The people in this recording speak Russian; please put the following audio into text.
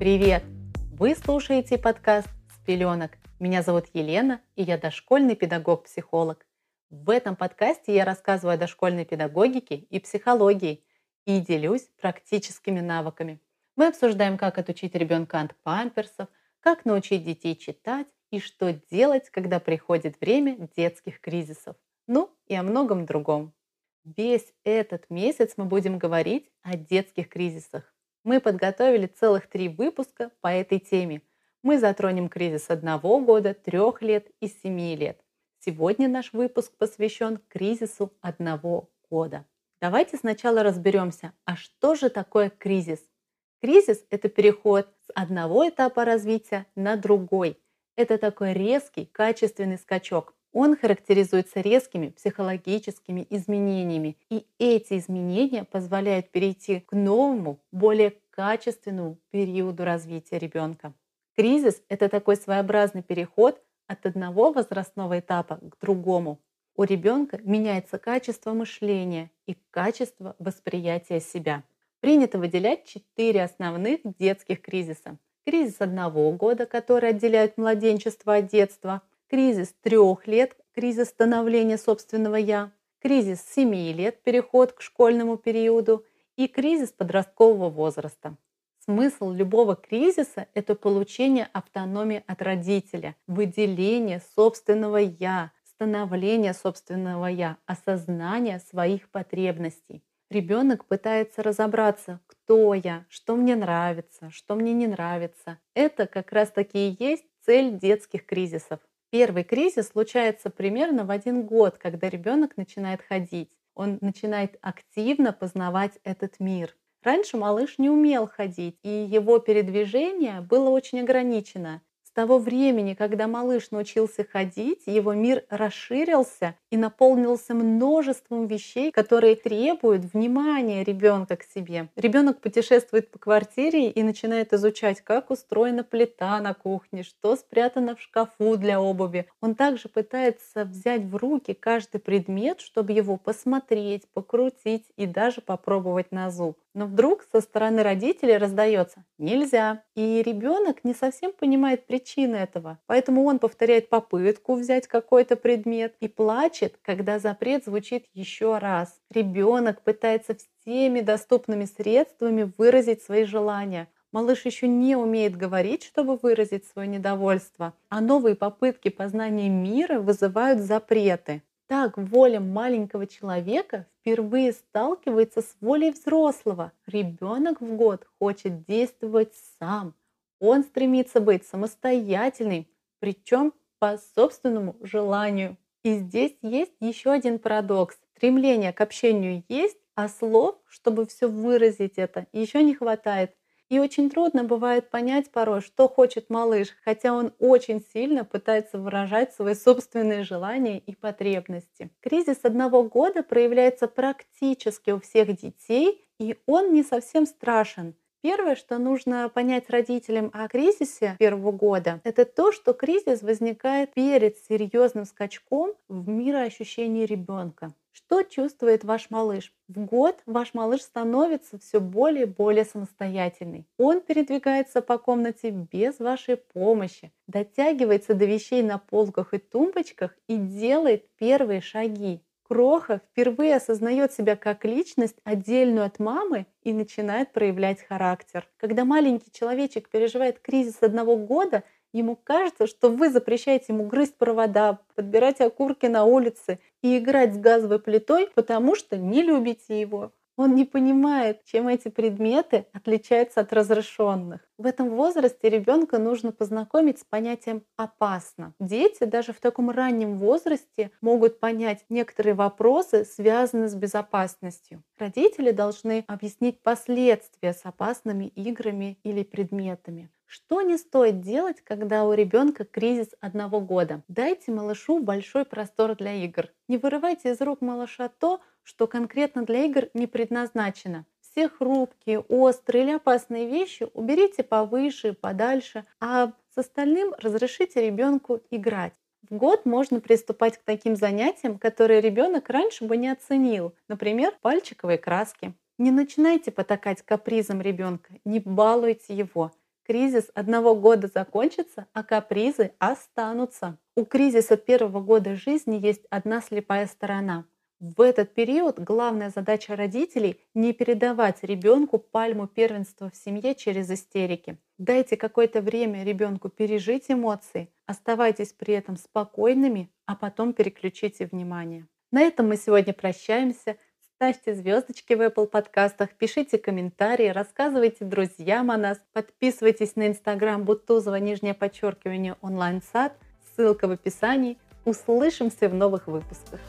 Привет! Вы слушаете подкаст «С пеленок». Меня зовут Елена, и я дошкольный педагог-психолог. В этом подкасте я рассказываю о дошкольной педагогике и психологии и делюсь практическими навыками. Мы обсуждаем, как отучить ребенка от памперсов, как научить детей читать и что делать, когда приходит время детских кризисов. Ну и о многом другом. Весь этот месяц мы будем говорить о детских кризисах. Мы подготовили целых три выпуска по этой теме. Мы затронем кризис одного года, трех лет и семи лет. Сегодня наш выпуск посвящен кризису одного года. Давайте сначала разберемся, а что же такое кризис? Кризис – это переход с одного этапа развития на другой. Это такой резкий, качественный скачок. Он характеризуется резкими психологическими изменениями, и эти изменения позволяют перейти к новому, более качественному периоду развития ребенка. Кризис – это такой своеобразный переход от одного возрастного этапа к другому. У ребенка меняется качество мышления и качество восприятия себя. Принято выделять четыре основных детских кризиса. Кризис одного года, который отделяет младенчество от детства – кризис трех лет, кризис становления собственного «я», кризис семи лет, переход к школьному периоду и кризис подросткового возраста. Смысл любого кризиса – это получение автономии от родителя, выделение собственного «я», становление собственного «я», осознание своих потребностей. Ребенок пытается разобраться, кто я, что мне нравится, что мне не нравится. Это как раз таки и есть цель детских кризисов. Первый кризис случается примерно в один год, когда ребенок начинает ходить. Он начинает активно познавать этот мир. Раньше малыш не умел ходить, и его передвижение было очень ограничено. Того времени, когда малыш научился ходить, его мир расширился и наполнился множеством вещей, которые требуют внимания ребенка к себе. Ребенок путешествует по квартире и начинает изучать, как устроена плита на кухне, что спрятано в шкафу для обуви. Он также пытается взять в руки каждый предмет, чтобы его посмотреть, покрутить и даже попробовать на зуб. Но вдруг со стороны родителей раздается «нельзя». И ребенок не совсем понимает причины этого. Поэтому он повторяет попытку взять какой-то предмет и плачет, когда запрет звучит еще раз. Ребенок пытается всеми доступными средствами выразить свои желания. Малыш еще не умеет говорить, чтобы выразить свое недовольство, а новые попытки познания мира вызывают запреты. Так воля маленького человека впервые сталкивается с волей взрослого. Ребенок в год хочет действовать сам. Он стремится быть самостоятельным, причем по собственному желанию. И здесь есть еще один парадокс. Стремление к общению есть, а слов, чтобы все выразить это, еще не хватает. И очень трудно бывает понять порой, что хочет малыш, хотя он очень сильно пытается выражать свои собственные желания и потребности. Кризис одного года проявляется практически у всех детей, и он не совсем страшен. Первое, что нужно понять родителям о кризисе первого года, это то, что кризис возникает перед серьезным скачком в мироощущении ребенка. Что чувствует ваш малыш? В год ваш малыш становится все более и более самостоятельный. Он передвигается по комнате без вашей помощи, дотягивается до вещей на полках и тумбочках и делает первые шаги. Кроха впервые осознает себя как личность, отдельную от мамы, и начинает проявлять характер. Когда маленький человечек переживает кризис одного года, ему кажется, что вы запрещаете ему грызть провода, подбирать окурки на улице и играть с газовой плитой, потому что не любите его. Он не понимает, чем эти предметы отличаются от разрешенных. В этом возрасте ребенка нужно познакомить с понятием «опасно». Дети даже в таком раннем возрасте могут понять некоторые вопросы, связанные с безопасностью. Родители должны объяснить последствия с опасными играми или предметами. Что не стоит делать, когда у ребенка кризис одного года? Дайте малышу большой простор для игр. Не вырывайте из рук малыша то, что конкретно для игр не предназначено. Все хрупкие, острые или опасные вещи уберите повыше, подальше, а с остальным разрешите ребенку играть. В год можно приступать к таким занятиям, которые ребенок раньше бы не оценил, например, пальчиковые краски. Не начинайте потакать капризом ребенка, не балуйте его. Кризис одного года закончится, а капризы останутся. У кризиса первого года жизни есть одна слепая сторона. В этот период главная задача родителей – не передавать ребенку пальму первенства в семье через истерики. Дайте какое-то время ребенку пережить эмоции, оставайтесь при этом спокойными, а потом переключите внимание. На этом мы сегодня прощаемся. Ставьте звездочки в Apple подкастах, пишите комментарии, рассказывайте друзьям о нас, подписывайтесь на инстаграм Бутузова, нижнее подчеркивание, онлайн-сад, ссылка в описании. Услышимся в новых выпусках.